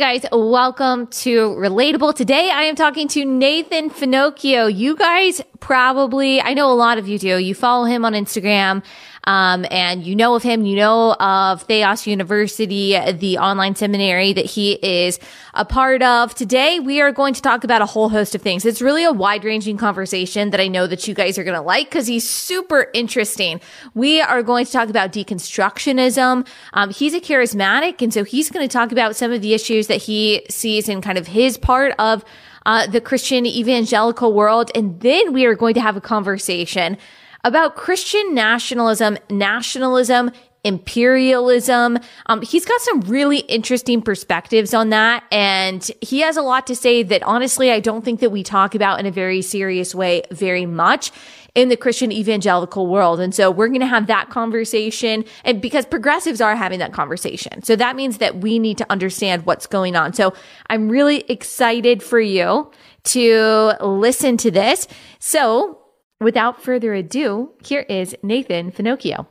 guys, welcome to Relatable. Today I am talking to Nathan Finochio. You guys probably, I know a lot of you do. You follow him on Instagram. Um, and you know of him, you know of Theos University, the online seminary that he is a part of. Today, we are going to talk about a whole host of things. It's really a wide ranging conversation that I know that you guys are going to like because he's super interesting. We are going to talk about deconstructionism. Um, he's a charismatic, and so he's going to talk about some of the issues that he sees in kind of his part of uh, the Christian evangelical world. And then we are going to have a conversation about Christian nationalism, nationalism, imperialism. Um, he's got some really interesting perspectives on that. And he has a lot to say that honestly, I don't think that we talk about in a very serious way very much in the Christian evangelical world. And so we're going to have that conversation and because progressives are having that conversation. So that means that we need to understand what's going on. So I'm really excited for you to listen to this. So Without further ado, here is Nathan Finochio.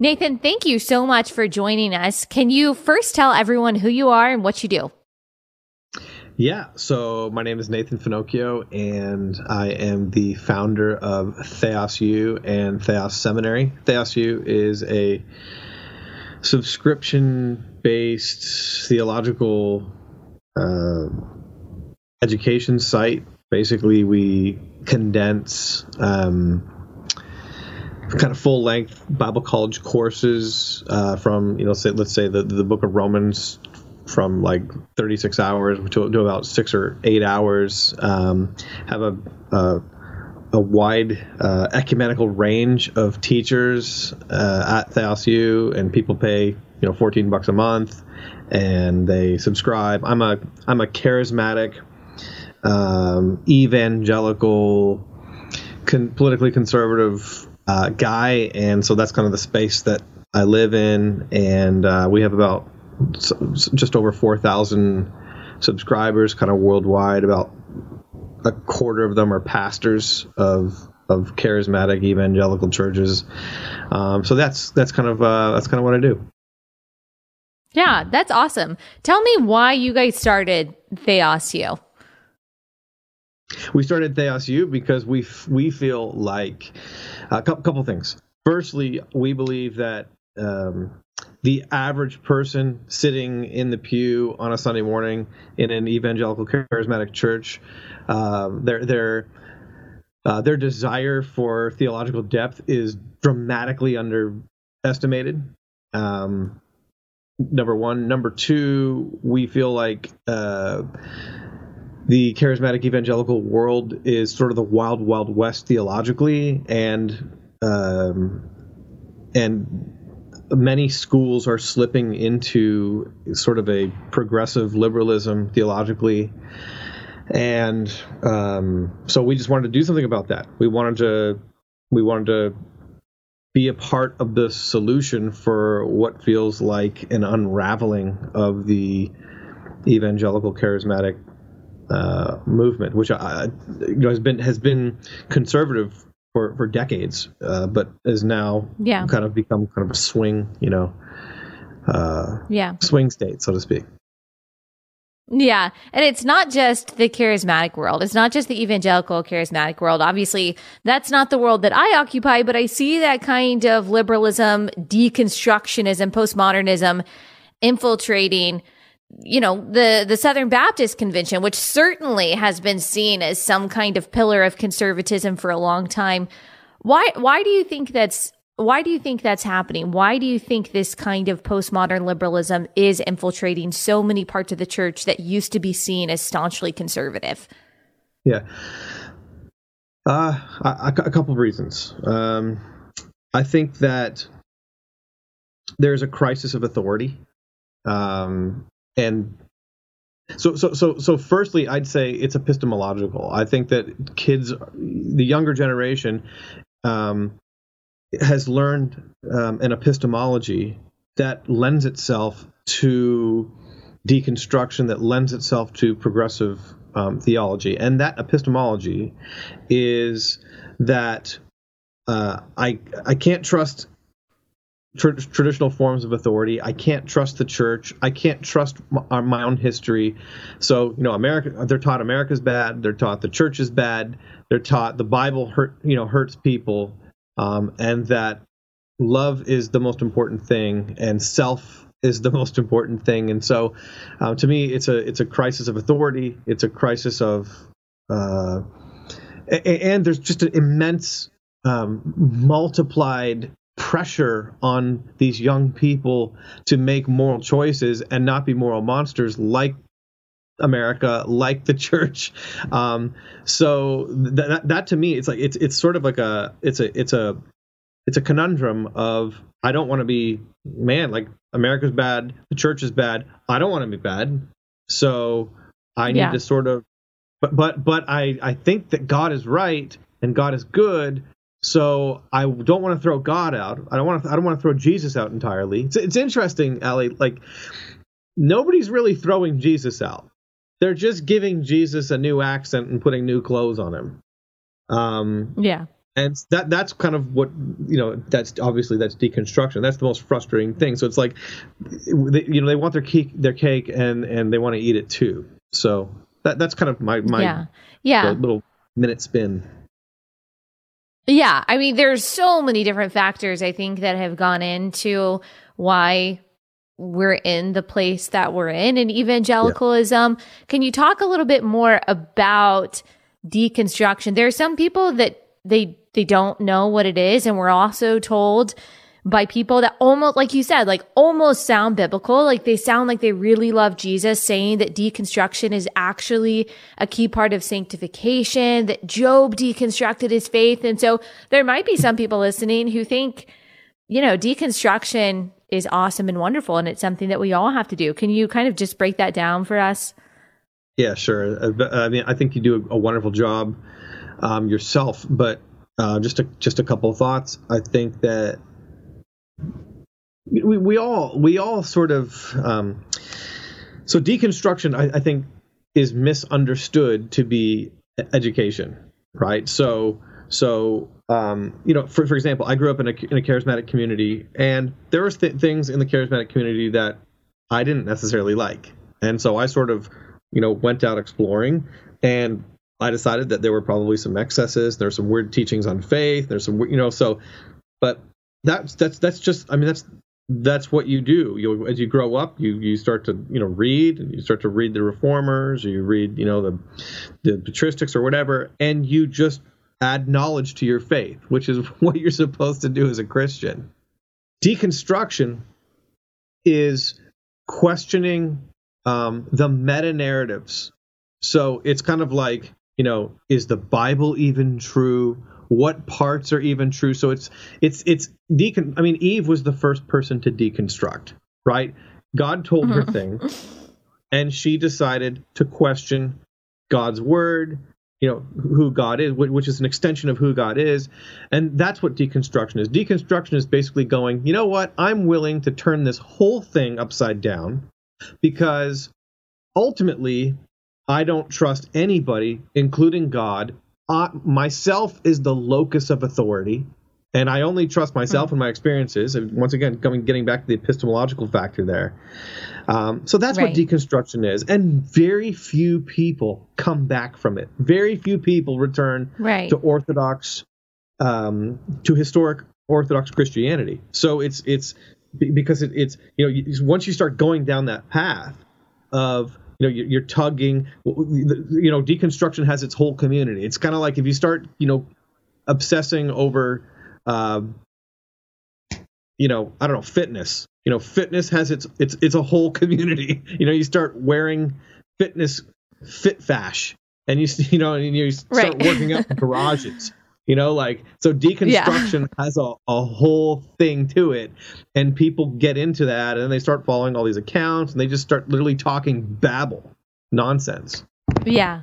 Nathan, thank you so much for joining us. Can you first tell everyone who you are and what you do? Yeah, so my name is Nathan Finochio, and I am the founder of Theos U and Theos Seminary. Theos U is a subscription based theological uh, education site. Basically, we condense um, kind of full length Bible college courses uh, from you know say, let's say the the Book of Romans from like 36 hours to, to about six or eight hours. Um, have a, a a wide uh, ecumenical range of teachers uh, at TheosU, and people pay you know 14 bucks a month, and they subscribe. I'm a I'm a charismatic um, evangelical, con- politically conservative uh, guy, and so that's kind of the space that I live in. And uh, we have about just over four thousand subscribers, kind of worldwide. About a quarter of them are pastors of of charismatic evangelical churches. Um, so that's that's kind of uh, that's kind of what I do. Yeah, that's awesome. Tell me why you guys started TheosU. We started Theos U because we we feel like a couple, couple things. Firstly, we believe that um, the average person sitting in the pew on a Sunday morning in an evangelical charismatic church, um, their their uh, their desire for theological depth is dramatically underestimated. Um, number one, number two, we feel like. Uh, the charismatic evangelical world is sort of the wild, wild west theologically, and um, and many schools are slipping into sort of a progressive liberalism theologically, and um, so we just wanted to do something about that. We wanted to we wanted to be a part of the solution for what feels like an unraveling of the evangelical charismatic uh, movement, which I, you know, has been has been conservative for for decades, uh, but is now yeah. kind of become kind of a swing, you know, uh, yeah, swing state, so to speak. Yeah. And it's not just the charismatic world. It's not just the evangelical charismatic world. Obviously, that's not the world that I occupy, but I see that kind of liberalism, deconstructionism, postmodernism infiltrating you know, the, the Southern Baptist Convention, which certainly has been seen as some kind of pillar of conservatism for a long time. Why, why do you think that's, why do you think that's happening? Why do you think this kind of postmodern liberalism is infiltrating so many parts of the church that used to be seen as staunchly conservative? Yeah. Uh, a, a couple of reasons. Um, I think that there's a crisis of authority. Um, and so so so so firstly i'd say it's epistemological. I think that kids the younger generation um, has learned um, an epistemology that lends itself to deconstruction that lends itself to progressive um, theology. And that epistemology is that uh, I I can't trust tr- traditional forms of authority. I can't trust the church. I can't trust my, my, own history. So, you know, America, they're taught America's bad. They're taught the church is bad. They're taught the Bible hurt, you know, hurts people, um, and that love is the most important thing, and self is the most important thing. And so, uh, to me, it's a it's a crisis of authority. It's a crisis of, uh, and there's just an immense um, multiplied pressure on these young people to make moral choices and not be moral monsters like America, like the church. Um, so that, that to me, it's like it's it's sort of like a it's a it's a it's a conundrum of I don't want to be man like America's bad, the church is bad. I don't want to be bad, so I need yeah. to sort of. But but but I I think that God is right and God is good, so I don't want to throw God out. I don't want to. I don't want to throw Jesus out entirely. It's, it's interesting, Allie. Like nobody's really throwing Jesus out. They're just giving Jesus a new accent and putting new clothes on him. Um, yeah. And that that's kind of what you know. That's obviously that's deconstruction. That's the most frustrating thing. So it's like, they, you know, they want their cake, their cake, and and they want to eat it too. So that that's kind of my my yeah yeah little minute spin. Yeah, I mean, there's so many different factors I think that have gone into why we're in the place that we're in in evangelicalism. Yeah. Can you talk a little bit more about deconstruction? There are some people that they they don't know what it is, and we're also told by people that almost, like you said, like almost sound biblical. Like they sound like they really love Jesus, saying that deconstruction is actually a key part of sanctification, that Job deconstructed his faith. And so there might be some people listening who think, you know, deconstruction is awesome and wonderful, and it's something that we all have to do. Can you kind of just break that down for us? Yeah, sure. Uh, I mean, I think you do a wonderful job um, yourself, but uh, just a just a couple of thoughts. I think that we, we all we all sort of um, so deconstruction I, I think is misunderstood to be education right? So so um, you know for, for example i grew up in a, in a charismatic community and there were th- things in the charismatic community that i didn't necessarily like. And so i sort of you know went out exploring and i decided that there were probably some excesses there's some weird teachings on faith there's some you know so but that's that's that's just I mean that's that's what you do. You as you grow up, you you start to you know read and you start to read the reformers, or you read you know the the patristics or whatever, and you just add knowledge to your faith, which is what you're supposed to do as a Christian. Deconstruction is questioning um, the meta narratives. So it's kind of like you know, is the Bible even true? What parts are even true. So it's it's it's decon. I mean, Eve was the first person to deconstruct, right? God told mm-hmm. her thing, and she decided to question God's word. You know who God is, which is an extension of who God is, and that's what deconstruction is. Deconstruction is basically going, you know what? I'm willing to turn this whole thing upside down because ultimately I don't trust anybody, including God, uh, myself is the locus of authority, and I only trust myself mm-hmm. and my experiences. And once again, coming getting back to the epistemological factor there. Um, so that's right. what deconstruction is, and very few people come back from it. Very few people return right. to orthodox, um, to historic Orthodox Christianity. So it's it's because it, it's you know once you start going down that path of you know you're, tugging you know deconstruction has its whole community. It's kind of like if you start you know obsessing over um, you know i don't know fitness. You know fitness has its it's it's a whole community. You know you start wearing fitness fit fash and you you know and you start right. working out garages you know like so deconstruction yeah. has a, a whole thing to it and people get into that and they start following all these accounts and they just start literally talking babble nonsense. Yeah.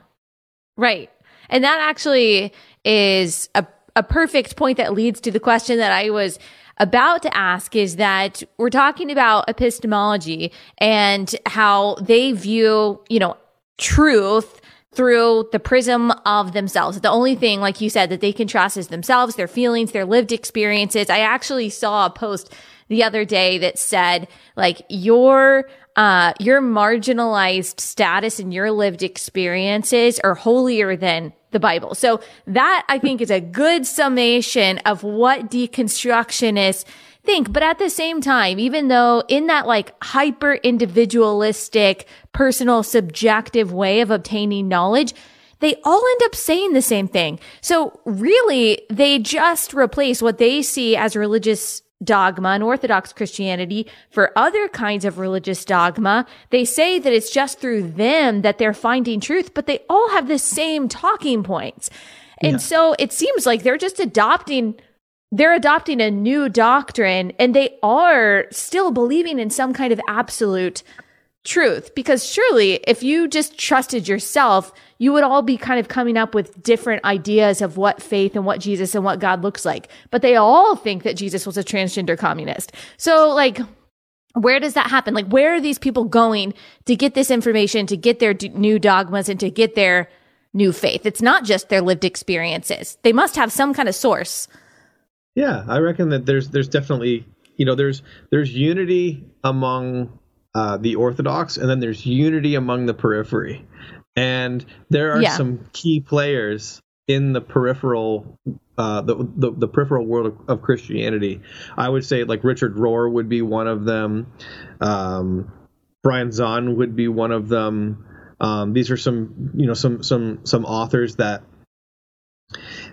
Right. And that actually is a, a perfect point that leads to the question that i was about to ask is that we're talking about epistemology and how they view you know truth through the prism of themselves. The only thing, like you said, that they can trust is themselves, their feelings, their lived experiences. I actually saw a post the other day that said like your uh, your marginalized status and your lived experiences are holier than the Bible. So that I think is a good summation of what deconstructionists think. But at the same time, even though in that like hyper individualistic, personal, subjective way of obtaining knowledge, they all end up saying the same thing. So really, they just replace what they see as religious dogma and Orthodox Christianity for other kinds of religious dogma. They say that it's just through them that they're finding truth, but they all have the same talking points. And yeah. so it seems like they're just adopting they're adopting a new doctrine and they are still believing in some kind of absolute truth because surely if you just trusted yourself you would all be kind of coming up with different ideas of what faith and what Jesus and what God looks like. But they all think that Jesus was a transgender communist. So, like, where does that happen? Like, where are these people going to get this information, to get their d- new dogmas, and to get their new faith? It's not just their lived experiences. They must have some kind of source. Yeah, I reckon that there's there's definitely you know there's there's unity among uh, the Orthodox, and then there's unity among the periphery and there are yeah. some key players in the peripheral uh, the, the, the peripheral world of, of, Christianity. I would say like Richard Rohr would be one of them. Um, Brian Zahnd would be one of them. Um, these are some you know some some some authors that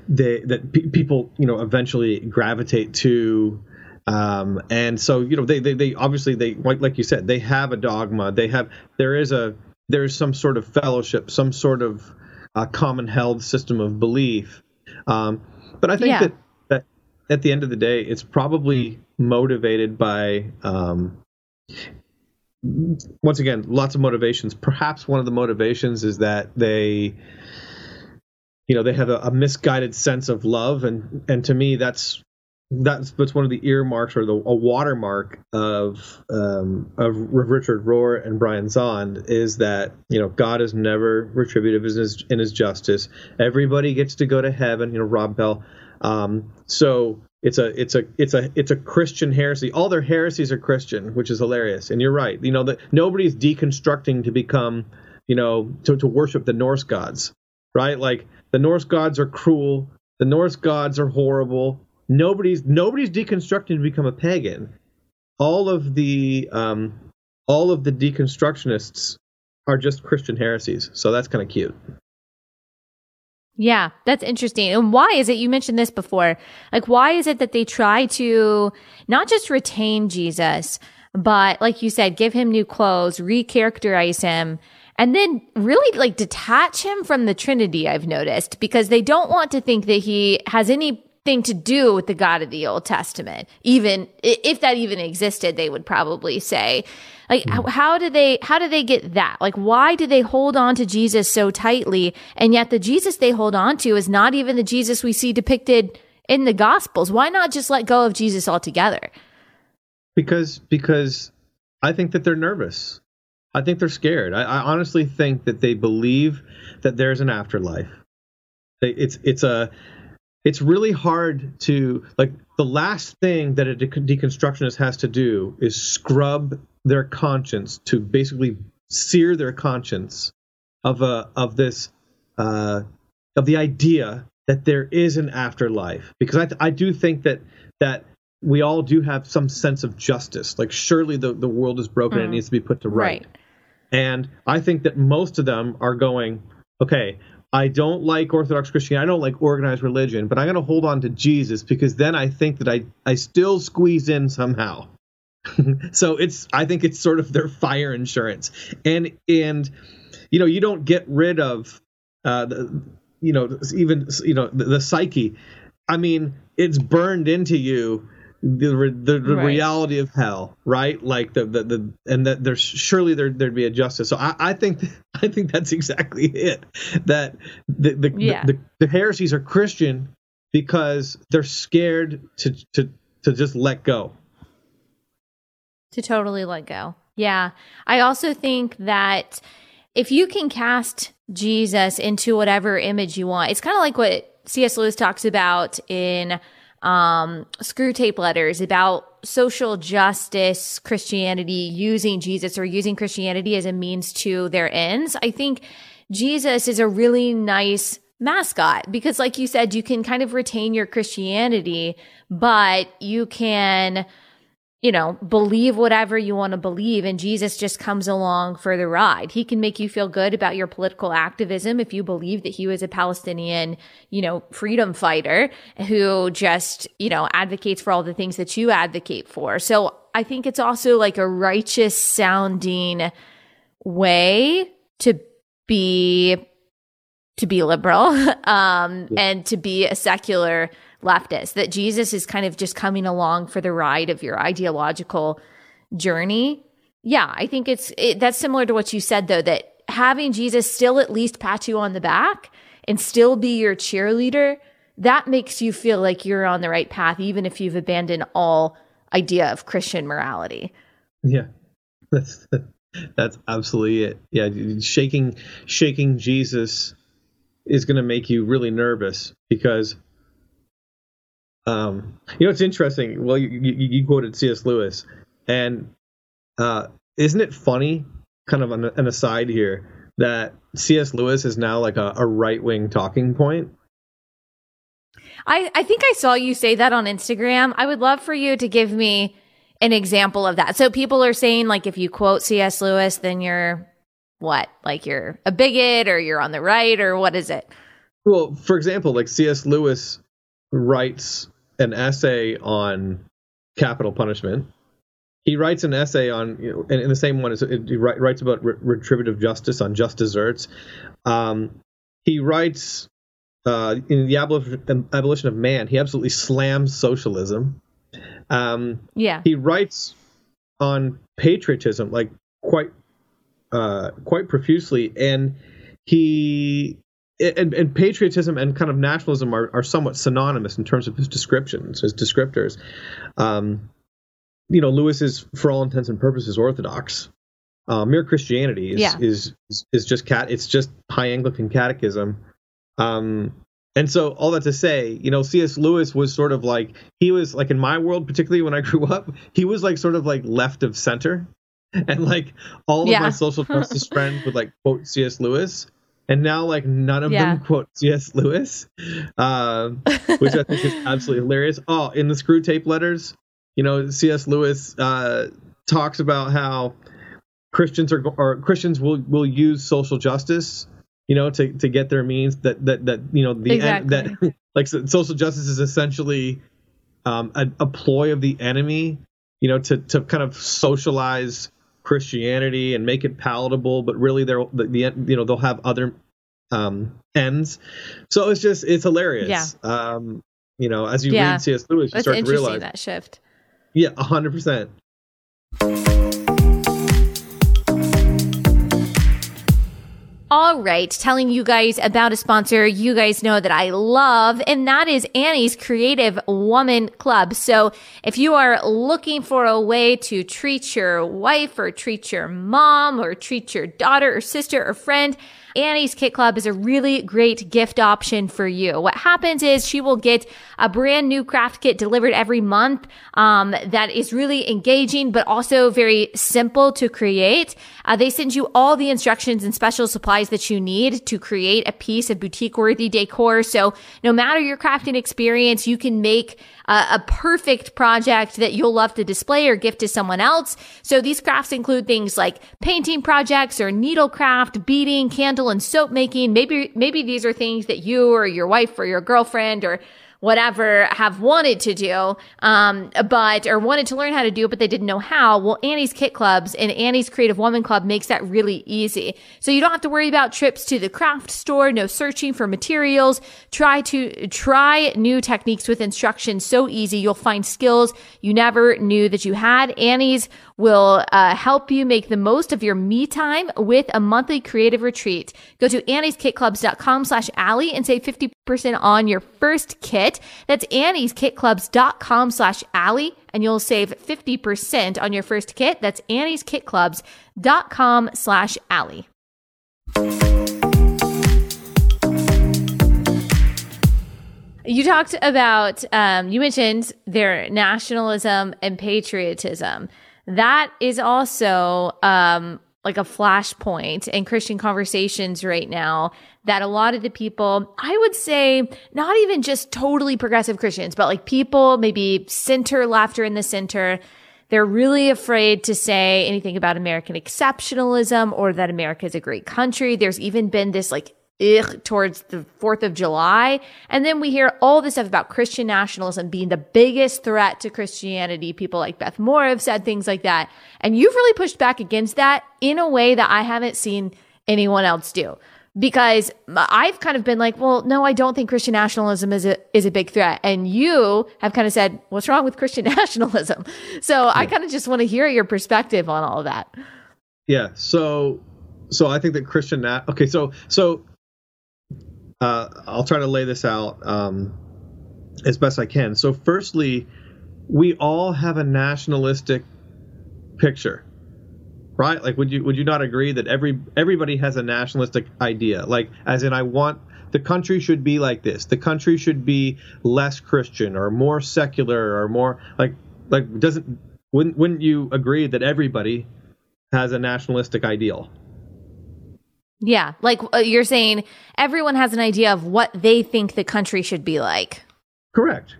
they that pe- people you know eventually gravitate to. Um, and so you know they, they they obviously they like like you said they have a dogma. They have there is a there's some sort of fellowship, some sort of uh, common held system of belief. Um, but I think yeah. that, that at the end of the day, it's probably motivated by, um, once again, lots of motivations. Perhaps one of the motivations is that they, you know, they have a, a misguided sense of love, and and to me, that's that's that's one of the earmarks or the a watermark of um, of Richard Rohr and Brian Zahnd is that you know God is never retributive in his in his justice. Everybody gets to go to heaven. You know Rob Bell. Um, so it's a it's a it's a it's a Christian heresy. All their heresies are Christian, which is hilarious. And you're right. You know that nobody's deconstructing to become you know to to worship the Norse gods, right? Like the Norse gods are cruel. The Norse gods are horrible nobody's nobody's deconstructing to become a pagan. All of the um, all of the deconstructionists are just Christian heresies. So that's kind of cute. Yeah, that's interesting. And why is it you mentioned this before? Like why is it that they try to not just retain Jesus, but like you said, give him new clothes, recharacterize him, and then really like detach him from the Trinity, I've noticed, because they don't want to think that he has anything to do with the God of the Old Testament. Even if that even existed, they would probably say, like, how, hmm. how do they, how do they get that? Like, why do they hold on to Jesus so tightly? And yet the Jesus they hold on to is not even the Jesus we see depicted in the Gospels. Why not just let go of Jesus altogether? Because, because I think that they're nervous. I think they're scared. I, I honestly think that they believe that there's an afterlife. It's, it's a, it's really hard to like the last thing that a de- deconstructionist has to do is scrub their conscience to basically sear their conscience of a of this uh, of the idea that there is an afterlife because I, th- I do think that that we all do have some sense of justice like surely the, the world is broken mm. and it needs to be put to right. right and i think that most of them are going okay I don't like Orthodox Christianity. I don't like organized religion, but I'm going to hold on to Jesus because then I think that I I still squeeze in somehow. so it's I think it's sort of their fire insurance, and and you know you don't get rid of uh, the, you know even you know the, the psyche. I mean it's burned into you the the, the right. reality of hell, right? Like the the, the and that there's surely there there'd be a justice. So I, I think I think that's exactly it. That the the, yeah. the, the, the heresies are Christian because they're scared to to to just let go. To totally let go. Yeah. I also think that if you can cast Jesus into whatever image you want, it's kind of like what C.S. Lewis talks about in um, Screwtape Letters about social justice Christianity using Jesus or using Christianity as a means to their ends, I think Jesus is a really nice mascot because like you said you can kind of retain your Christianity but you can you know, believe whatever you want to believe. And Jesus just comes along for the ride. He can make you feel good about your political activism if you believe that he was a Palestinian, you know, freedom fighter who just, you know, advocates for all the things that you advocate for. So I think it's also like a righteous sounding way to be to be liberal um, yeah. and to be a secular leftist, that Jesus is kind of just coming along for the ride of your ideological journey. Yeah, I think it's it, that's similar to what you said though that having Jesus still at least pat you on the back and still be your cheerleader, that makes you feel like you're on the right path even if you've abandoned all idea of Christian morality. Yeah. That's that's absolutely it. Yeah, shaking shaking Jesus is going to make you really nervous because um, you know, it's interesting. Well, you, you, you quoted C.S. Lewis, and uh, isn't it funny, kind of an, an aside here, that C.S. Lewis is now like a, a right wing talking point? I, I think I saw you say that on Instagram. I would love for you to give me an example of that. So people are saying, like, if you quote C.S. Lewis, then you're what? Like you're a bigot or you're on the right or what is it? Well, for example, like C.S. Lewis writes an essay on capital punishment. He writes an essay on, you know, and, and the same one is he writes about re- retributive justice on just deserts. Um, he writes uh, in the abolition, abolition of man. He absolutely slams socialism. Um, yeah. He writes on patriotism like quite uh, quite profusely, and he and, and, patriotism and kind of nationalism are, are somewhat synonymous in terms of his descriptions, his descriptors. Um, you know, Lewis is, for all intents and purposes, Orthodox. Uh, mere Christianity is, yeah. is, is is just cat. It's just high Anglican catechism. Um, and so all that to say, you know, C.S. Lewis was sort of like he was like in my world, particularly when I grew up, he was like sort of like left of center, and like all of yeah. my social justice friends would like quote C.S. Lewis and now like none of yeah. them quote C.S. Lewis, uh, which I think is absolutely hilarious. Oh, in the Screwtape Letters, you know, C.S. Lewis uh, talks about how Christians are or Christians will will use social justice, you know, to to get their means. That that that you know the exactly. en- that like social justice is essentially um, a, a ploy of the enemy, you know, to to kind of socialize Christianity and make it palatable, but really they're the, the you know they'll have other um, ends. So it's just it's hilarious. Yeah. Um, you know, as you yeah. read C.S. Lewis, you That's start to realize that shift. Yeah, hundred percent. All right, telling you guys about a sponsor you guys know that I love, and that is Annie's Creative Woman Club. So if you are looking for a way to treat your wife or treat your mom or treat your daughter or sister or friend, Annie's Kit Club is a really great gift option for you. What happens is she will get a brand new craft kit delivered every month um, that is really engaging, but also very simple to create. Uh, they send you all the instructions and special supplies that you need to create a piece of boutique worthy decor. So no matter your crafting experience, you can make uh, a perfect project that you'll love to display or gift to someone else. So these crafts include things like painting projects or needlecraft, beading, candle and soap making. Maybe, maybe these are things that you or your wife or your girlfriend or whatever have wanted to do, um, but or wanted to learn how to do it, but they didn't know how. Well, Annie's Kit Clubs and Annie's Creative Woman Club makes that really easy. So you don't have to worry about trips to the craft store, no searching for materials. Try to try new techniques with instructions so easy. You'll find skills you never knew that you had. Annie's will uh, help you make the most of your me time with a monthly creative retreat. Go to annieskitclubs.com slash Allie and save 50% on your first kit. That's annieskitclubs.com slash Allie and you'll save 50% on your first kit. That's annieskitclubs.com slash Allie. You talked about, um, you mentioned their nationalism and patriotism. That is also um, like a flashpoint in Christian conversations right now that a lot of the people, I would say, not even just totally progressive Christians, but like people maybe center or in the center, they're really afraid to say anything about American exceptionalism or that America is a great country. There's even been this like ugh, towards the 4th of July. And then we hear all this stuff about Christian nationalism being the biggest threat to Christianity. People like Beth Moore have said things like that. And you've really pushed back against that in a way that I haven't seen anyone else do. Because I've kind of been like, well, no, I don't think Christian nationalism is a is a big threat, and you have kind of said, what's wrong with Christian nationalism? So yeah. I kind of just want to hear your perspective on all of that. Yeah. So, so I think that Christian. Na- okay. So, so uh, I'll try to lay this out um, as best I can. So, firstly, we all have a nationalistic picture, right? Like, would you would you not agree that every everybody has a nationalistic idea? Like, as in, I want the country should be like this. The country should be less Christian or more secular or more like like doesn't wouldn't wouldn't you agree that everybody has a nationalistic ideal? Yeah, like uh, you're saying everyone has an idea of what they think the country should be like. Correct.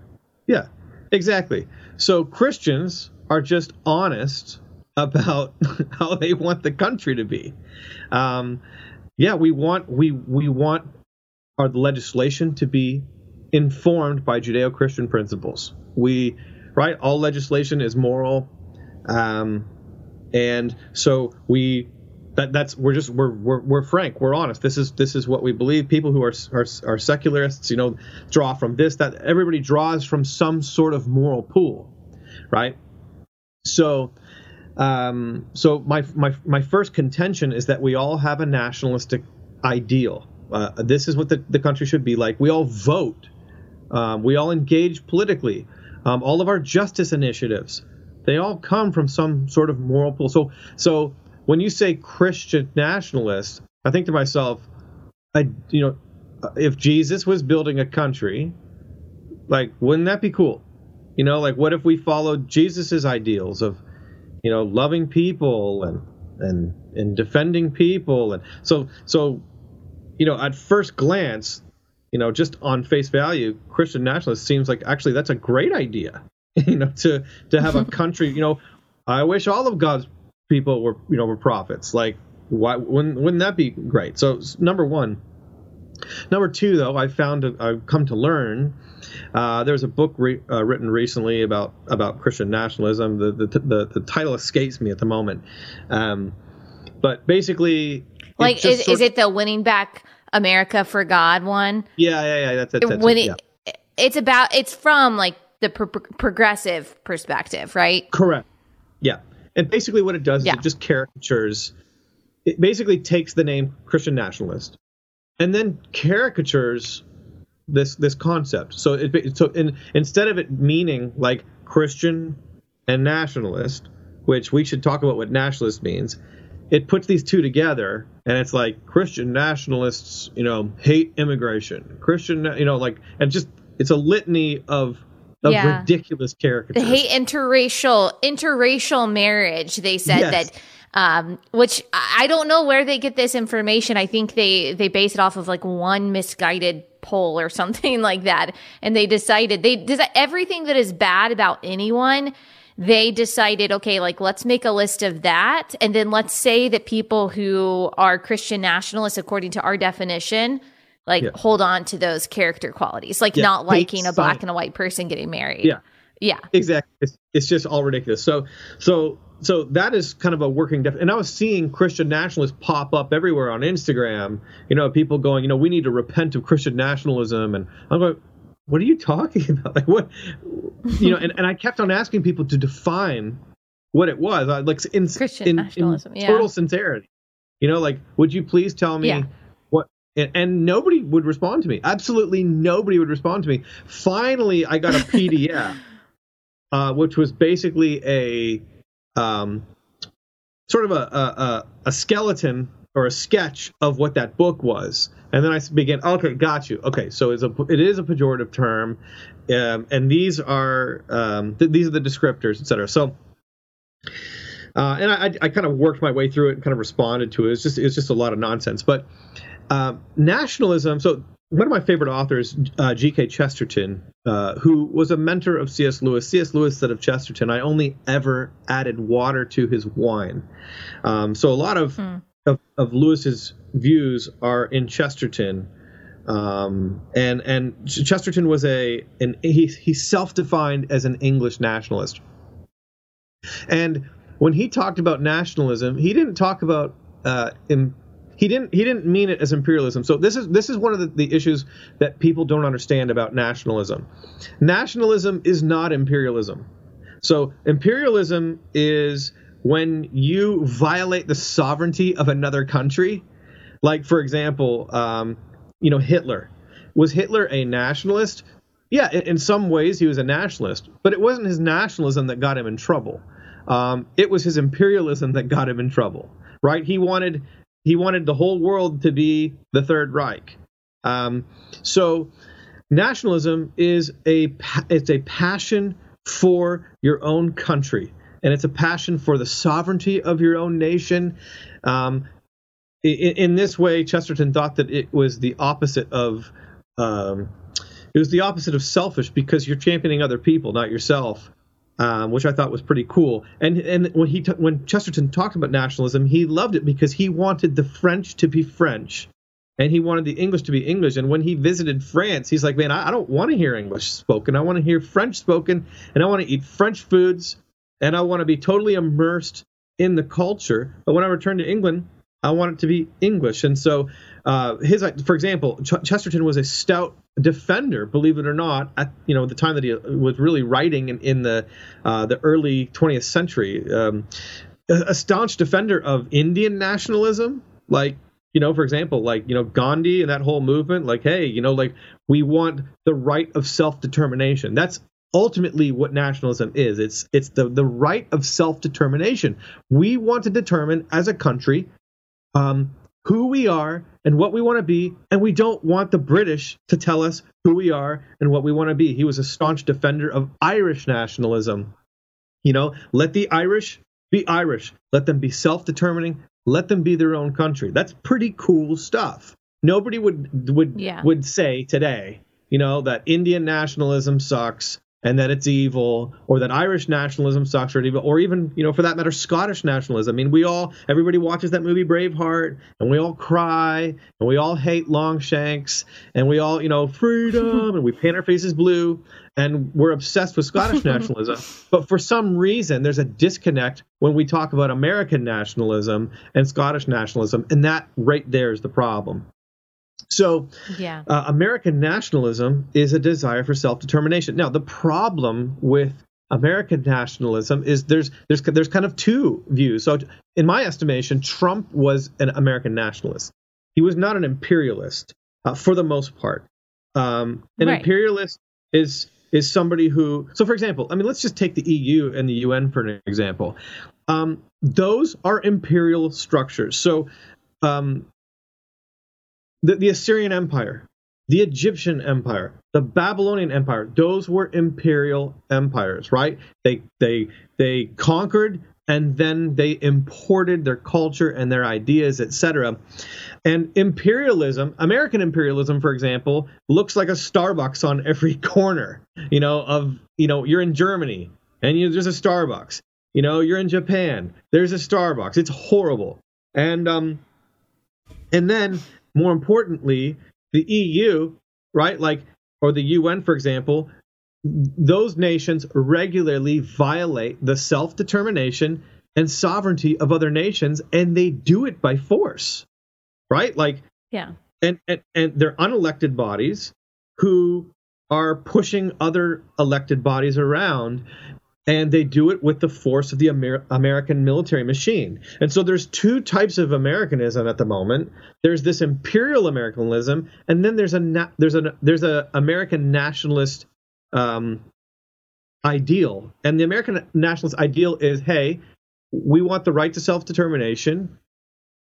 Yeah, exactly. So Christians are just honest about how they want the country to be. Um, yeah, we want we we want our legislation to be informed by Judeo-Christian principles. We right, all legislation is moral, um, and so we that that's we're just we're, we're we're frank we're honest. This is this is what we believe. People who are, are are secularists you know draw from this that everybody draws from some sort of moral pool right? So um so my my my first contention is that we all have a nationalistic ideal. Uh, this is what the, the country should be like. We all vote. Um, we all engage politically. Um, all of our justice initiatives they all come from some sort of moral pool. So so when you say Christian nationalist, I think to myself, I you know, if Jesus was building a country, like wouldn't that be cool? You know, like what if we followed Jesus's ideals of, you know, loving people and and and defending people and so so you know, at first glance, you know, just on face value, Christian nationalist seems like actually that's a great idea. you know, to to have a country, you know, I wish all of God's people were you know were prophets. Like why wouldn't wouldn't that be great? So number one. Number two, though, I found I've come to learn. Uh, there's a book re, uh, written recently about about Christian nationalism. The, the the, the title escapes me at the moment, um, but basically, like is, is it the winning back America for God one? Yeah, yeah, yeah. That's, that's, that's when it, yeah. it's about it's from like the pro- progressive perspective, right? Correct. Yeah, and basically, what it does yeah. is it just caricatures. It basically takes the name Christian nationalist, and then caricatures this this concept. So it so in, instead of it meaning like Christian and nationalist, which we should talk about what nationalist means, it puts these two together, and it's like Christian nationalists, you know, hate immigration. Christian, you know, like and just it's a litany of of yeah. ridiculous characters. They hate interracial interracial marriage. They said yes. that um, which I don't know where they get this information. I think they they base it off of like one misguided poll or something like that, and they decided they did everything that is bad about anyone. They decided, okay, like let's make a list of that, and then let's say that people who are Christian nationalists, according to our definition, like yeah. hold on to those character qualities like yeah. not liking a black and a white person getting married. Yeah. Yeah. Exactly. It's, it's just all ridiculous. So so so that is kind of a working def- and i was seeing christian nationalists pop up everywhere on instagram you know people going you know we need to repent of christian nationalism and i'm going what are you talking about? Like what you know and, and i kept on asking people to define what it was. Like in, christian in, nationalism, in yeah. total sincerity. You know like would you please tell me yeah and, and, nobody would respond to me. Absolutely nobody would respond to me. Finally, I got a PDF, uh, which was basically a um, sort of a, a, a skeleton or a sketch of what that book was, and then I began. Okay, got you. Okay, so it's a it is a pejorative term, um, and these are um, th- these are the descriptors, etc. So. Uh, and I, I kind of worked my way through it and kind of responded to it. It's just it's just a lot of nonsense. But uh, nationalism. So one of my favorite authors, uh, G.K. Chesterton, uh, who was a mentor of C.S. Lewis. C.S. Lewis said of Chesterton, "I only ever added water to his wine." Um, so a lot of, hmm. of, of Lewis's views are in Chesterton, um, and and Chesterton was a an he he self-defined as an English nationalist, and when he talked about nationalism, he didn't talk about uh, in, he didn't he didn't mean it as imperialism. So this is this is one of the, the issues that people don't understand about nationalism. Nationalism is not imperialism. So imperialism is when you violate the sovereignty of another country. Like for example, um, you know Hitler. Was Hitler a nationalist? Yeah, in, in some ways he was a nationalist, but it wasn't his nationalism that got him in trouble. Um, it was his imperialism that got him in trouble, right? He wanted he wanted the whole world to be the Third Reich. Um, so nationalism is a it's a passion for your own country, and it's a passion for the sovereignty of your own nation. Um, in, in, this way, Chesterton thought that it was the opposite of um, it was the opposite of selfish because you're championing other people, not yourself um, which I thought was pretty cool. And and when he t- when Chesterton talked about nationalism, he loved it because he wanted the French to be French, and he wanted the English to be English. And when he visited France, he's like, man, I, I don't want to hear English spoken. I want to hear French spoken, and I want to eat French foods, and I want to be totally immersed in the culture. But when I return to England, I want it to be English. And so, uh, his, for example, Ch- Chesterton was a stout defender, believe it or not, at you know the time that he was really writing in, in the uh, the early 20th century. Um, a, a staunch defender of Indian nationalism, like you know, for example, like, you know, Gandhi and that whole movement, like, hey, you know, like we want the right of self-determination. That's ultimately what nationalism is. It's it's the, the right of self-determination. We want to determine as a country um, who we are and what we want to be, and we don't want the British to tell us who we are and what we want to be. He was a staunch defender of Irish nationalism. You know, let the Irish be Irish, let them be self determining, let them be their own country. That's pretty cool stuff. Nobody would would yeah. would say today, you know, that Indian nationalism sucks and that it's evil, or that Irish nationalism sucks or evil, or even, you know, for that matter, Scottish nationalism. I mean, we all, everybody watches that movie Braveheart, and we all cry, and we all hate Longshanks, and we all, you know, freedom, and we paint our faces blue, and we're obsessed with Scottish nationalism. But for some reason, there's a disconnect when we talk about American nationalism and Scottish nationalism, and that right there is the problem. So, yeah. Uh, American nationalism is a desire for self-determination. Now, the problem with American nationalism is there's there's there's kind of two views. So, in my estimation, Trump was an American nationalist. He was not an imperialist uh, for the most part. Um, an right. imperialist is is somebody who. So, for example, I mean, let's just take the EU and the UN for an example. Um, those are imperial structures. So, um, the, the Assyrian Empire, the Egyptian Empire, the Babylonian Empire, those were imperial empires, right? They they they conquered and then they imported their culture and their ideas, etc. And imperialism, American imperialism, for example, looks like a Starbucks on every corner. You know, of you know, you're in Germany and you, there's a Starbucks. You know, you're in Japan, there's a Starbucks. It's horrible. And um, and then more importantly, the EU, right, like, or the UN, for example, those nations regularly violate the self determination and sovereignty of other nations, and they do it by force, right? Like, yeah. And, and, and they're unelected bodies who are pushing other elected bodies around and they do it with the force of the Amer- American military machine. And so there's two types of Americanism at the moment. There's this imperial Americanism, and then there's a na- there's a there's a American nationalist um, ideal. And the American nationalist ideal is, hey, we want the right to self determination,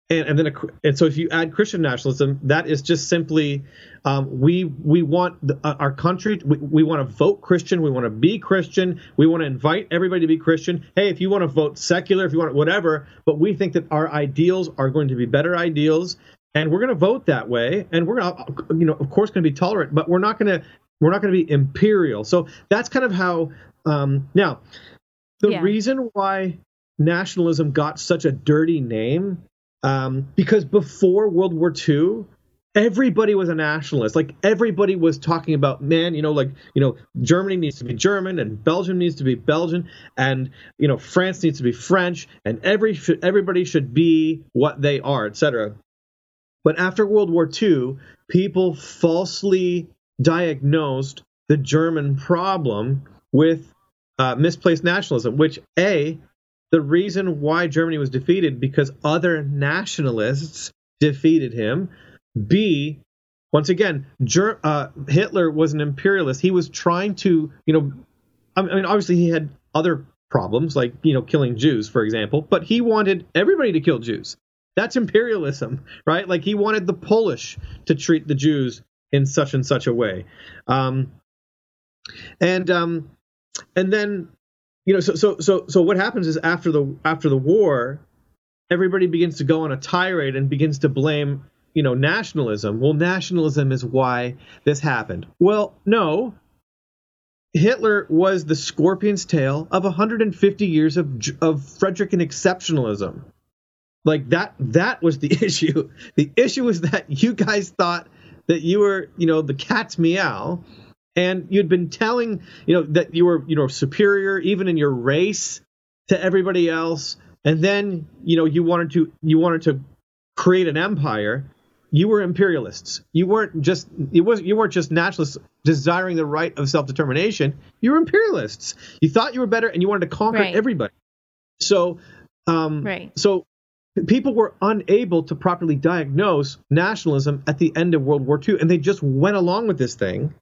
and, and then a, and so if you add Christian nationalism, that is just simply um, we we want the, uh, our country. We, we want to vote Christian. We want to be Christian. We want to invite everybody to be Christian. Hey, if you want to vote secular, if you want whatever, but we think that our ideals are going to be better ideals, and we're going to vote that way. And we're going to, you know, of course, going to be tolerant, but we're not going to we're not going to be imperial. So that's kind of how. Um, now, the yeah. reason why nationalism got such a dirty name um, because before World War II, everybody was a nationalist. Like everybody was talking about, man, you know, like you know, Germany needs to be German, and Belgium needs to be Belgian, and you know, France needs to be French, and every everybody should be what they are, etc. But after World War II, people falsely diagnosed the German problem with uh, misplaced nationalism, which a the reason why Germany was defeated because other nationalists defeated him. B, once again, Ger- uh, Hitler was an imperialist. He was trying to, you know, I mean, obviously he had other problems like, you know, killing Jews, for example, but he wanted everybody to kill Jews. That's imperialism, right? Like he wanted the Polish to treat the Jews in such and such a way. Um, and um, and then you know, so so so so what happens is after the after the war, everybody begins to go on a tirade and begins to blame you know nationalism. Well, nationalism is why this happened. Well, no. Hitler was the scorpion's tail of 150 years of of Frederican exceptionalism. Like that that was the issue. The issue was that you guys thought that you were, you know, the cat's meow and you'd been telling you know that you were you know superior even in your race to everybody else. And then you know you wanted to you wanted to create an empire. You were imperialists. You weren't just it was you weren't just nationalists desiring the right of self-determination. You were imperialists. You thought you were better and you wanted to conquer right. everybody. So um right. so people were unable to properly diagnose nationalism at the end of world war ii and they just went along with this thing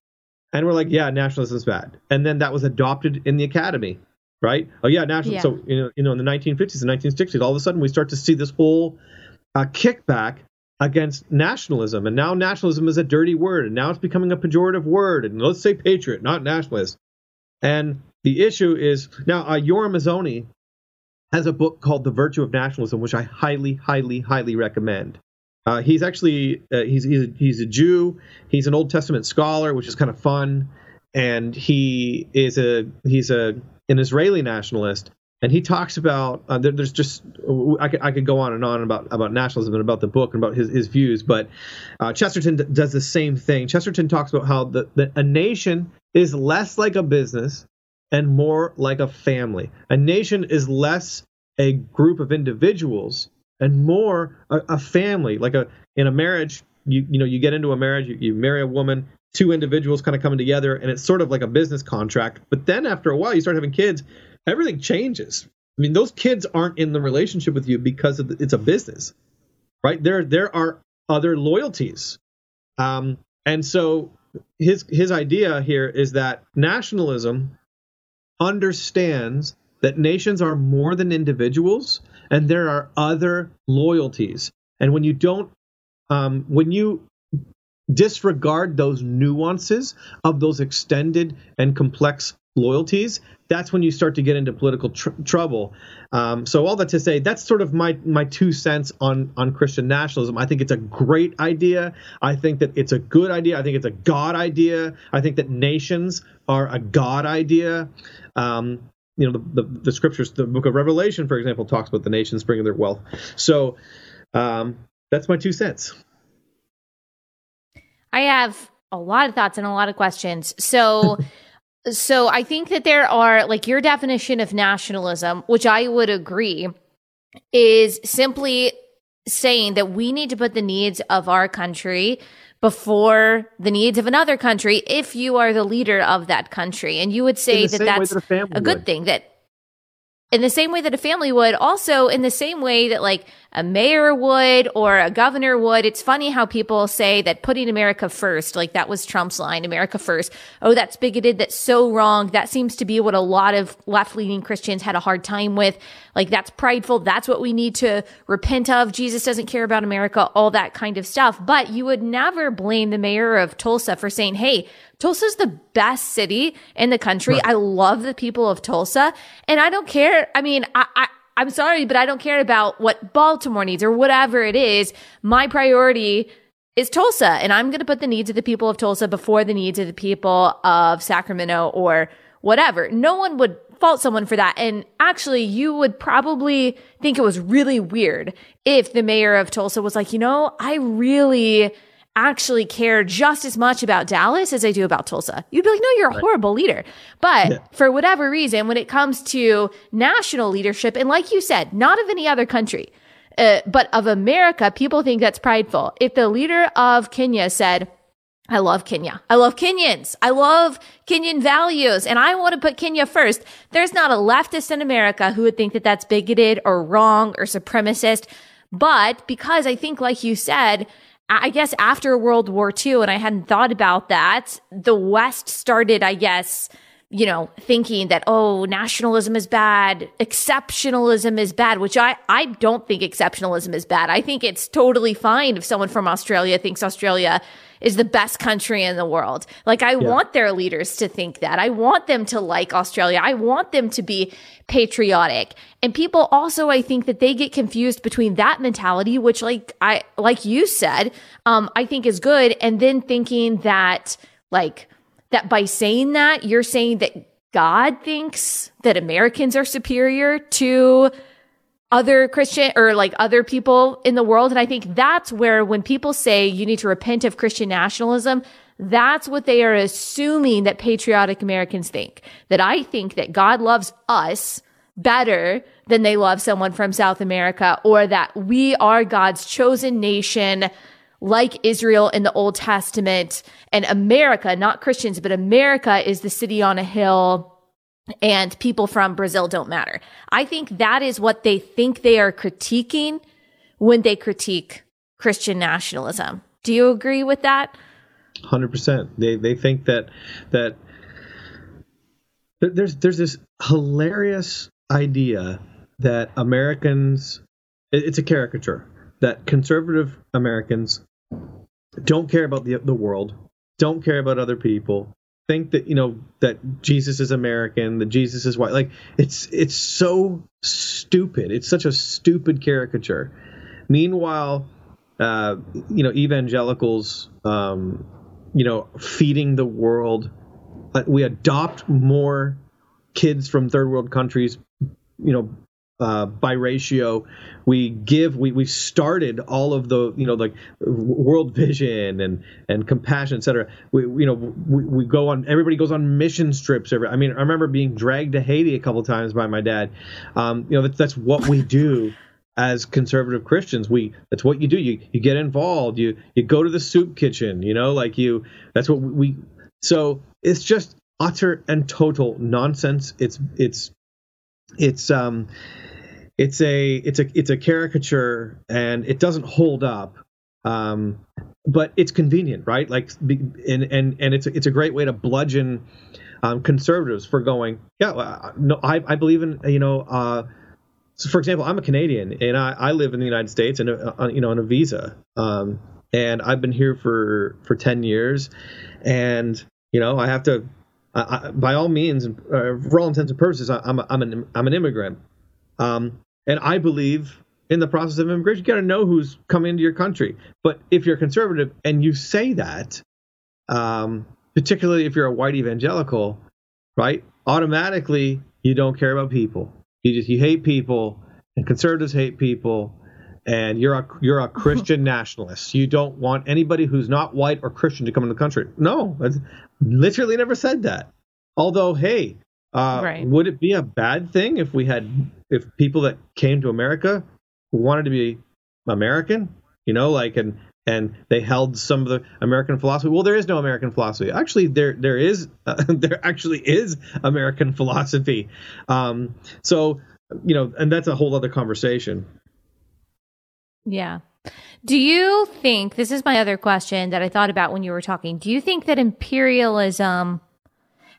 and we're like, yeah, nationalism is bad. And then that was adopted in the academy, right? Oh yeah, national. Yeah. So you know, you know, in the 1950s and 1960s, all of a sudden we start to see this whole uh, kickback against nationalism, and now nationalism is a dirty word, and now it's becoming a pejorative word, and let's say patriot, not nationalist. And the issue is now uh, Yoram Hazony has a book called The Virtue of Nationalism, which I highly, highly, highly recommend. Uh, he's actually uh, he's he's a, he's a Jew. He's an Old Testament scholar, which is kind of fun, and he is a he's a an Israeli nationalist. And he talks about uh, there, there's just I could, I could go on and on about about nationalism and about the book and about his, his views, but uh, Chesterton d- does the same thing. Chesterton talks about how the, the a nation is less like a business and more like a family. A nation is less a group of individuals and more a, a, family like a in a marriage you you know you get into a marriage you, you marry a woman two individuals kind of coming together and it's sort of like a business contract but then after a while you start having kids everything changes. I mean those kids aren't in the relationship with you because the, it's a business right? There there are other loyalties. Um, and so his his idea here is that nationalism understands that nations are more than individuals and there are other loyalties. And when you don't, um, when you disregard those nuances of those extended and complex loyalties, that's when you start to get into political tr- trouble. Um, so all that to say, that's sort of my my two cents on on Christian nationalism. I think it's a great idea. I think that it's a good idea. I think it's a God idea. I think that nations are a God idea. Um, you know the, the, the scriptures the book of revelation for example talks about the nations bringing their wealth. So um, that's my two cents. I have a lot of thoughts and a lot of questions. So so i think that there are like your definition of nationalism which i would agree is simply saying that we need to put the needs of our country before the needs of another country if you are the leader of that country. And you would say that that's that a, a good thing that in the same way that a family would also in the same way that like a mayor would or a governor would. It's funny how people say that putting America first, like that was Trump's line, America first. Oh, that's bigoted. That's so wrong. That seems to be what a lot of left leaning Christians had a hard time with. Like that's prideful. That's what we need to repent of. Jesus doesn't care about America, all that kind of stuff. But you would never blame the mayor of Tulsa for saying, Hey, Tulsa's the best city in the country. Right. I love the people of Tulsa and I don't care. I mean, I, I I'm sorry, but I don't care about what Baltimore needs or whatever it is. My priority is Tulsa, and I'm going to put the needs of the people of Tulsa before the needs of the people of Sacramento or whatever. No one would fault someone for that. And actually, you would probably think it was really weird if the mayor of Tulsa was like, you know, I really actually care just as much about Dallas as I do about Tulsa. You'd be like, no, you're a horrible leader. But yeah. for whatever reason, when it comes to national leadership, and like you said, not of any other country, uh, but of America, people think that's prideful. If the leader of Kenya said, I love Kenya. I love Kenyans. I love Kenyan values and I want to put Kenya first. There's not a leftist in America who would think that that's bigoted or wrong or supremacist. But because I think, like you said, I guess after World War II, and I hadn't thought about that, the West started, I guess, you know, thinking that, oh, nationalism is bad, exceptionalism is bad, which I, I don't think exceptionalism is bad. I think it's totally fine if someone from Australia thinks Australia is the best country in the world. Like, I yeah. want their leaders to think that. I want them to like Australia. I want them to be patriotic. And people also, I think that they get confused between that mentality, which, like I, like you said, um, I think is good, and then thinking that, like, that by saying that, you're saying that God thinks that Americans are superior to other Christian or like other people in the world. And I think that's where when people say you need to repent of Christian nationalism, that's what they are assuming that patriotic Americans think. That I think that God loves us better than they love someone from South America or that we are God's chosen nation like Israel in the Old Testament and America, not Christians, but America is the city on a hill and people from Brazil don't matter. I think that is what they think they are critiquing when they critique Christian nationalism. Do you agree with that? 100%. They they think that that there's there's this hilarious idea that Americans it's a caricature that conservative Americans don't care about the the world, don't care about other people, think that you know that Jesus is American, that Jesus is white. Like it's it's so stupid. It's such a stupid caricature. Meanwhile, uh, you know, evangelicals, um, you know, feeding the world. We adopt more kids from third world countries, you know, uh, by ratio. We give we we started all of the you know like world vision and and compassion, etc. We you know we, we go on everybody goes on mission trips. Every I mean I remember being dragged to Haiti a couple times by my dad. Um, you know that's that's what we do. as conservative Christians, we that's what you do. You you get involved. You you go to the soup kitchen. You know, like you. That's what we. So it's just utter and total nonsense. It's it's it's um it's a it's a it's a caricature and it doesn't hold up um, but it's convenient right like and and and it's a, it's a great way to bludgeon um, conservatives for going yeah no I, I believe in you know uh, so for example I'm a Canadian and I, I live in the United States and uh, you know on a visa um, and I've been here for for 10 years and you know I have to I, by all means, uh, for all intents and purposes, I, am I'm an I'm an immigrant. Um, and I believe in the process of immigration, you got to know who's coming into your country. But if you're conservative and you say that, um, particularly if you're a white evangelical, right? Automatically, you don't care about people. You just you hate people, and conservatives hate people, and you're a you're a Christian nationalist. You don't want anybody who's not white or Christian to come into the country. No, literally never said that. Although, hey, uh, right. would it be a bad thing if we had if people that came to America wanted to be American, you know, like and and they held some of the American philosophy. Well, there is no American philosophy. Actually, there there is uh, there actually is American philosophy. Um, so you know, and that's a whole other conversation. Yeah. Do you think this is my other question that I thought about when you were talking? Do you think that imperialism,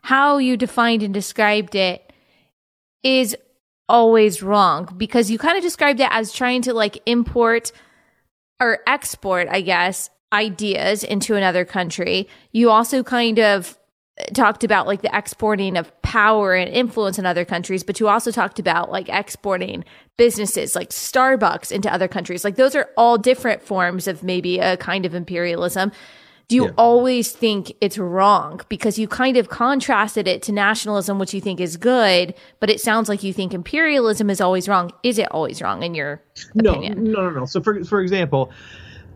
how you defined and described it, is always wrong? Because you kind of described it as trying to like import or export, I guess, ideas into another country. You also kind of uh, talked about like the exporting of power and influence in other countries, but you also talked about like exporting businesses like Starbucks into other countries. Like those are all different forms of maybe a kind of imperialism. Do you yeah. always think it's wrong? Because you kind of contrasted it to nationalism, which you think is good, but it sounds like you think imperialism is always wrong. Is it always wrong in your no, opinion? No, no, no. So for for example,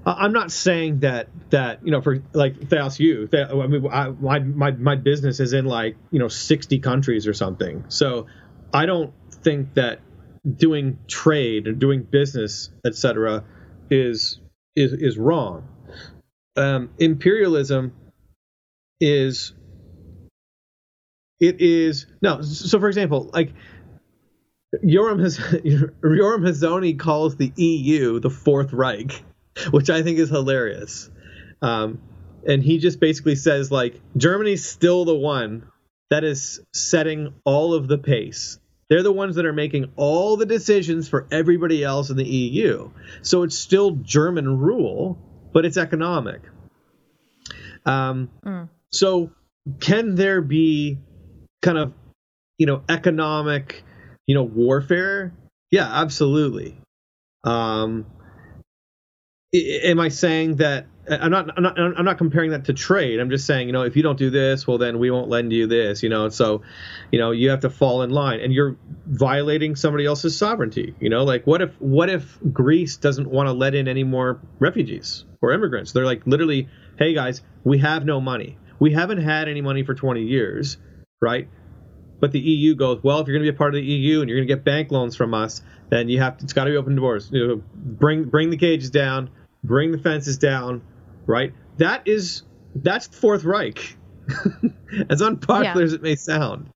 I'm not saying that that you know for like Theos I mean, I, my my my business is in like you know 60 countries or something. So I don't think that doing trade or doing business, etc., is is is wrong. Um, imperialism is it is no. So for example, like Yoram Yoram Hazony calls the EU the Fourth Reich which I think is hilarious. Um, and he just basically says like Germany's still the one that is setting all of the pace. They're the ones that are making all the decisions for everybody else in the EU. So it's still German rule, but it's economic. Um, mm. So can there be kind of, you know, economic, you know, warfare? Yeah, absolutely. Um, am I saying that I'm not, I'm not I'm not comparing that to trade. I'm just saying, you know, if you don't do this, well then we won't lend you this, you know. So, you know, you have to fall in line and you're violating somebody else's sovereignty, you know? Like what if what if Greece doesn't want to let in any more refugees or immigrants? They're like literally, "Hey guys, we have no money. We haven't had any money for 20 years, right? But the EU goes, well, if you're going to be a part of the EU and you're going to get bank loans from us, then you have to, it's got to be open doors. You know, bring bring the cages down, bring the fences down, right? That is that's Fourth Reich, as unpopular yeah. as it may sound.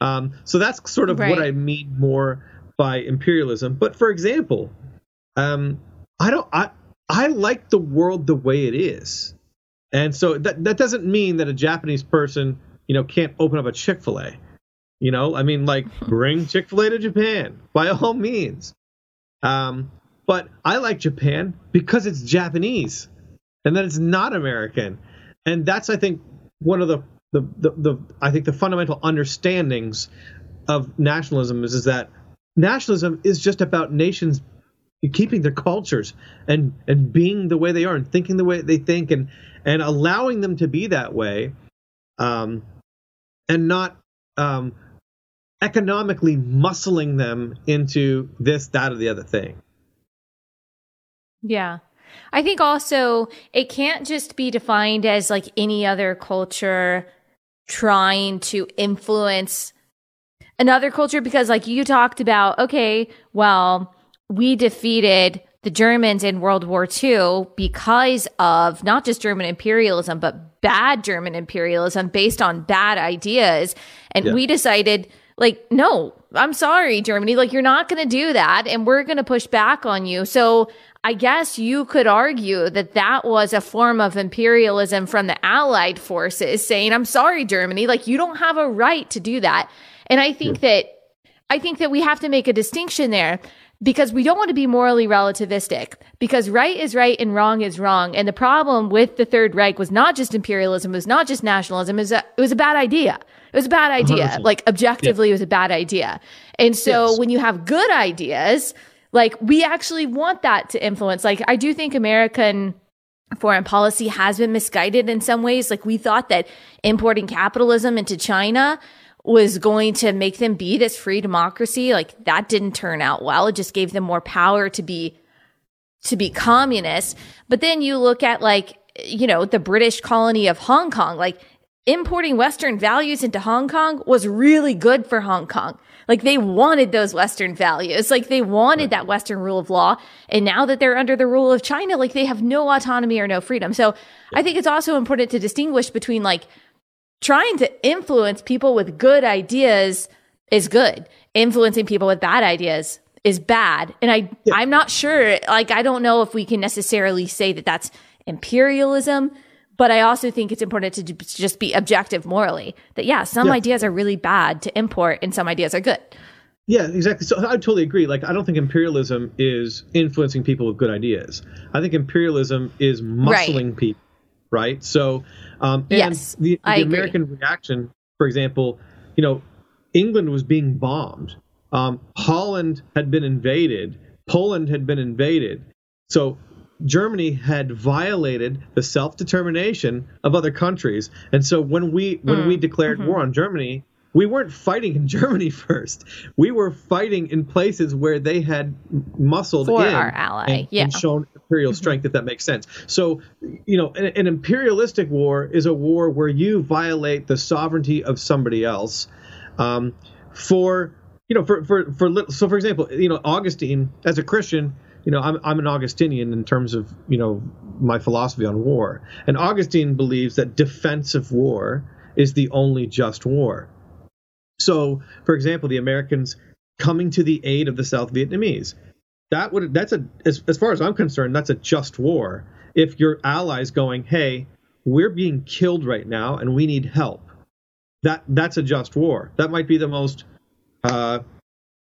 Um, so that's sort of right. what I mean more by imperialism. But for example, um, I don't I I like the world the way it is, and so that that doesn't mean that a Japanese person you know can't open up a Chick Fil A. You know, I mean, like bring Chick Fil A to Japan by all means. Um, but I like Japan because it's Japanese and that it's not American. And that's, I think, one of the, the, the, the I think the fundamental understandings of nationalism is, is that nationalism is just about nations keeping their cultures and and being the way they are and thinking the way they think and and allowing them to be that way um and not um economically muscling them into this that or the other thing yeah. I think also it can't just be defined as like any other culture trying to influence another culture because like you talked about, okay, well, we defeated the Germans in World War II because of not just German imperialism, but bad German imperialism based on bad ideas. And yeah. we decided, like, no, I'm sorry, Germany, like, you're not going to do that. And we're going to push back on you. So I guess you could argue that that was a form of imperialism from the Allied forces saying, I'm sorry, Germany, like you don't have a right to do that. And I think yeah. that, I think that we have to make a distinction there because we don't want to be morally relativistic because right is right and wrong is wrong. And the problem with the Third Reich was not just imperialism, it was not just nationalism, it was a, it was a bad idea. It was a bad idea. 100%. Like objectively, yeah. it was a bad idea. And so yes. when you have good ideas, like we actually want that to influence. Like I do think American foreign policy has been misguided in some ways. Like we thought that importing capitalism into China was going to make them be this free democracy. Like that didn't turn out well. It just gave them more power to be to be communist. But then you look at like, you know, the British colony of Hong Kong, like importing Western values into Hong Kong was really good for Hong Kong. Like they wanted those Western values. Like they wanted that Western rule of law. And now that they're under the rule of China, like they have no autonomy or no freedom. So I think it's also important to distinguish between like trying to influence people with good ideas is good. Influencing people with bad ideas is bad. And I yeah. I'm not sure like I don't know if we can necessarily say that that's imperialism, but I also think it's important to just be objective morally that yeah, some yeah. ideas are really bad to import and some ideas are good. Yeah, exactly. So I totally agree. Like, I don't think imperialism is influencing people with good ideas. I think imperialism is muscling right. people, right? So, um, and yes, the, the American reaction, for example, you know, England was being bombed. Um, Holland had been invaded. Poland had been invaded. So Germany had violated the self-determination of other countries. And so when we when mm, we declared mm-hmm. war on Germany, we weren't fighting in Germany first. We were fighting in places where they had muscled For in our ally, and, yeah. and shown imperial mm-hmm. strength, if that makes sense. So, you know, an, an, imperialistic war is a war where you violate the sovereignty of somebody else. Um, for you know, for for for so for example, you know, Augustine as a Christian, you know, I'm I'm an Augustinian in terms of you know my philosophy on war, and Augustine believes that defensive war is the only just war. So, for example, the Americans coming to the aid of the South Vietnamese. That would that's a as, as far as I'm concerned, that's a just war. If your allies going, hey, we're being killed right now and we need help. That that's a just war. That might be the most uh,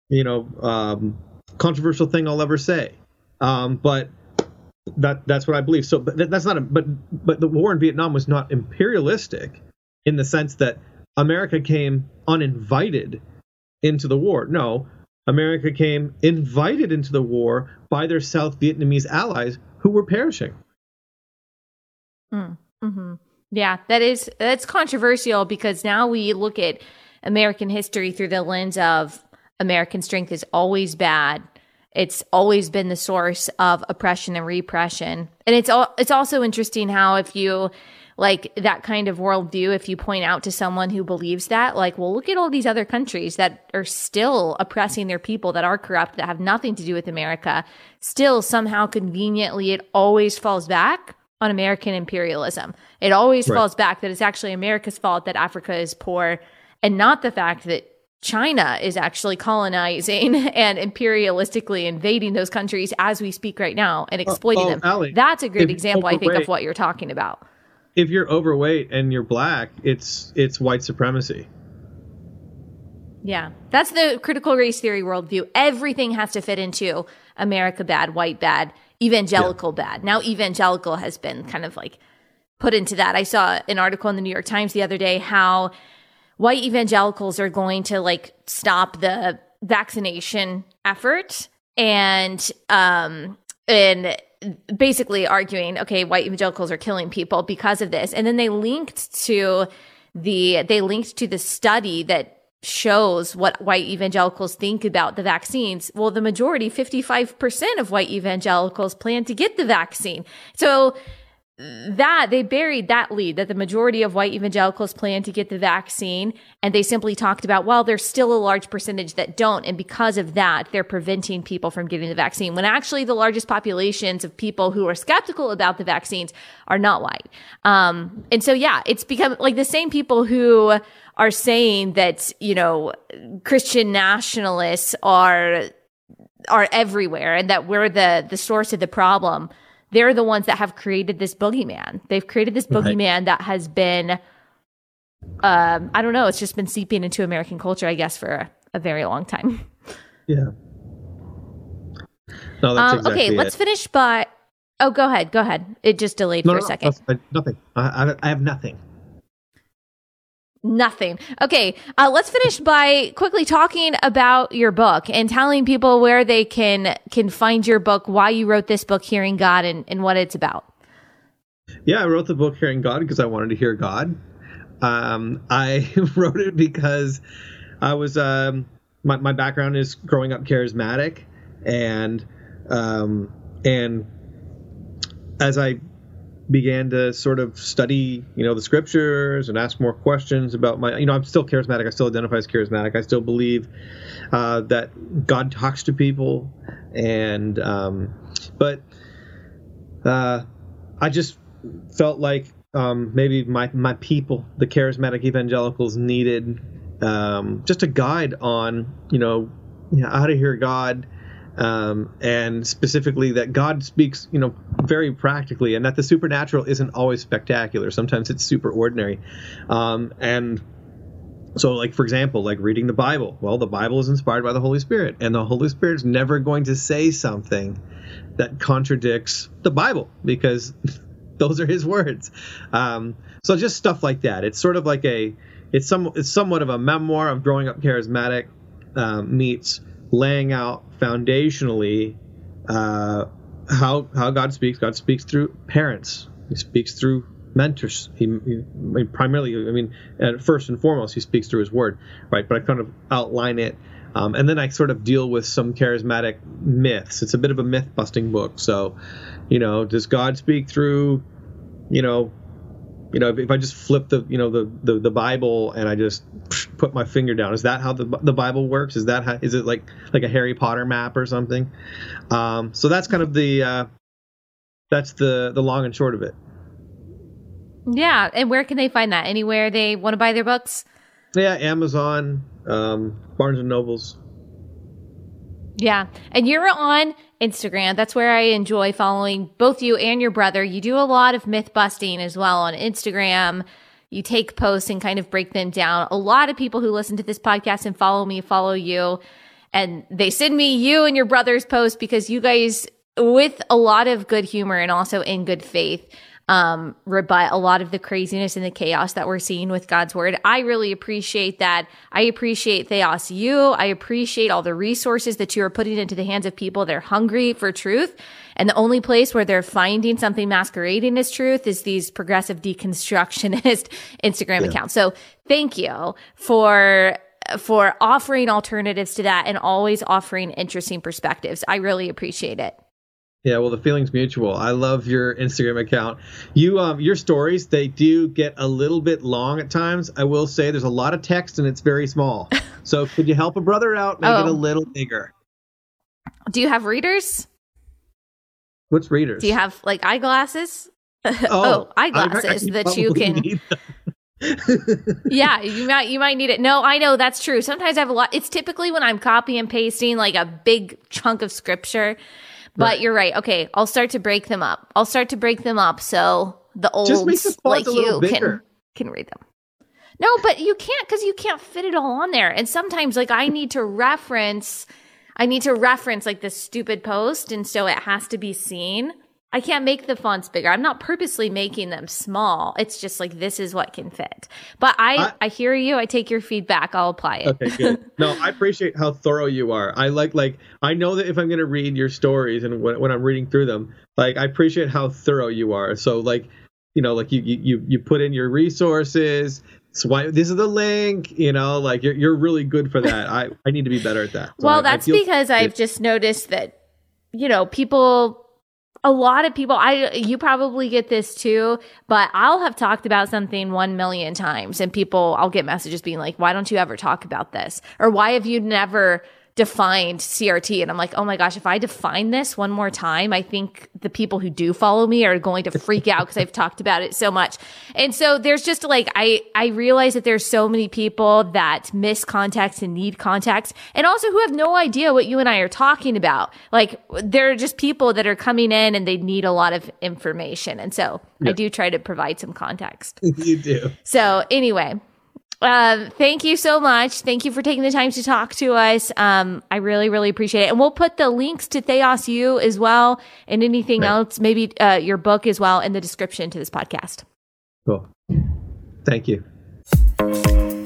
you know um, controversial thing I'll ever say. Um, but that that's what I believe. So, but that's not a but but the war in Vietnam was not imperialistic in the sense that America came uninvited into the war. No, America came invited into the war by their South Vietnamese allies who were perishing. Mm, hmm Yeah, that is that's controversial because now we look at American history through the lens of American strength is always bad. It's always been the source of oppression and repression. And it's all it's also interesting how if you like that kind of worldview, if you point out to someone who believes that, like, well, look at all these other countries that are still oppressing their people, that are corrupt, that have nothing to do with America, still somehow conveniently, it always falls back on American imperialism. It always right. falls back that it's actually America's fault that Africa is poor and not the fact that China is actually colonizing and imperialistically invading those countries as we speak right now and oh, exploiting oh, oh, them. That's a great example, I think, of what you're talking about if you're overweight and you're black, it's it's white supremacy. Yeah, that's the critical race theory worldview. Everything has to fit into America bad, white bad, evangelical yeah. bad. Now evangelical has been kind of like put into that. I saw an article in the New York Times the other day how white evangelicals are going to like stop the vaccination effort and um and basically arguing, okay, white evangelicals are killing people because of this. And then they linked to the they linked to the study that shows what white evangelicals think about the vaccines. Well, the majority, 55% of white evangelicals plan to get the vaccine. So that they buried that lead that the majority of white evangelicals plan to get the vaccine. And they simply talked about well there's still a large percentage that don't. And because of that they're preventing people from getting the vaccine when actually the largest populations of people who are skeptical about the vaccines are not white. Um, and so yeah it's become like the same people who are saying that you know christian nationalists are are everywhere and that we're the the source of the problem they're the ones that have created this boogeyman. They've created this boogeyman right. that has been, um, I don't know, it's just been seeping into American culture, I guess, for a, very long time. Yeah. No, um, exactly okay, it. let's finish by. Oh, go ahead. Go ahead. It just delayed no, for no, a second. Nothing. I, I have nothing. Nothing. Okay, uh, let's finish by quickly talking about your book and telling people where they can can find your book, why you wrote this book, Hearing God, and, and what it's about. Yeah, I wrote the book Hearing God because I wanted to hear God. Um, I wrote it because I was um, my my background is growing up charismatic, and um, and as I began to sort of study, you know, the scriptures and ask more questions about my, you know, I'm still charismatic. I still identify as charismatic. I still believe uh, that God talks to people, and um, but uh, I just felt like um, maybe my my people, the charismatic evangelicals, needed um, just a guide on, you know, you know, how to hear God um, and specifically that God speaks, you know, very practically, and that the supernatural isn't always spectacular. Sometimes it's super ordinary, um, and so like for example like reading the bible. Well the bible is inspired by the holy spirit and the holy spirit's never going to say something that contradicts the bible because those are his words. Um, so just stuff like that. It's sort of like a it's some it's somewhat of a memoir of growing up charismatic um, meets laying out foundationally uh, how how god speaks god speaks through parents he speaks through mentors. He, he primarily, I mean, first and foremost, he speaks through his word, right? But I kind of outline it, um, and then I sort of deal with some charismatic myths. It's a bit of a myth busting book. So, you know, does God speak through, you know, you know, if, if I just flip the, you know, the, the, the Bible and I just put my finger down, is that how the, the Bible works? Is that how, is it like like a Harry Potter map or something? Um, so that's kind of the uh, that's the the long and short of it. Yeah, and where can they find that? Anywhere they want to buy their books? Yeah, Amazon, um, Barnes and Nobles. Yeah, and you're on Instagram. That's where I enjoy following both you and your brother. You do a lot of myth busting as well on Instagram. You take posts and kind of break them down. A lot of people who listen to this podcast and follow me follow you, and they send me you and your brother's post because you guys, with a lot of good humor and also in good faith, um, rebut a lot of the craziness and the chaos that we're seeing with God's word. I really appreciate that. I appreciate TheosU. I appreciate all the resources that you are putting into the hands of people that are hungry for truth. And the only place where they're finding something masquerading as truth is these progressive deconstructionist Instagram yeah. accounts. So thank you for for offering alternatives to that and always offering interesting perspectives. I really appreciate it. Yeah, well, the feeling's mutual. I love your Instagram account. You, um, your stories they do get a little bit long at times. I will say there's a lot of text and it's very small. so could you help a brother out, make oh. it a little bigger? Do you have readers? What's readers? Do you have like eyeglasses? Oh, oh eyeglasses that you can. yeah, you might you might need it. No, I know that's true. Sometimes I have a lot. It's typically when I'm copy and pasting like a big chunk of scripture but right. you're right. Okay, I'll start to break them up. I'll start to break them up so the old like you can can read them. No, but you can't because you can't fit it all on there. And sometimes like I need to reference I need to reference like this stupid post and so it has to be seen. I can't make the fonts bigger. I'm not purposely making them small. It's just like this is what can fit. But I, I, I hear you. I take your feedback. I'll apply it. Okay, good. no, I appreciate how thorough you are. I like like I know that if I'm going to read your stories and when, when I'm reading through them, like I appreciate how thorough you are. So like you know like you you you put in your resources swipe this is the link you know like you're, you're really good for that. I i need to be better at that. So well I, that's I because i've just noticed that you know people a lot of people i you probably get this too but i'll have talked about something 1 million times and people i'll get messages being like why don't you ever talk about this? Or why have you never defined CRT. And I'm like, oh my gosh, if I define this one more time, I think the people who do follow me are going to freak out because I've talked about it so much. And so there's just like, I, I realize that there's so many people that miss context and need context and also who have no idea what you and I are talking about. Like there are just people that are coming in and they need a lot of information. And so yeah. I do try to provide some context. you do. So anyway, um, thank you so much. Thank you for taking the time to talk to us. Um, I really, really appreciate it. And we'll put the links to TheosU as well and anything right. else, maybe uh, your book as well in the description to this podcast. Cool. Thank you.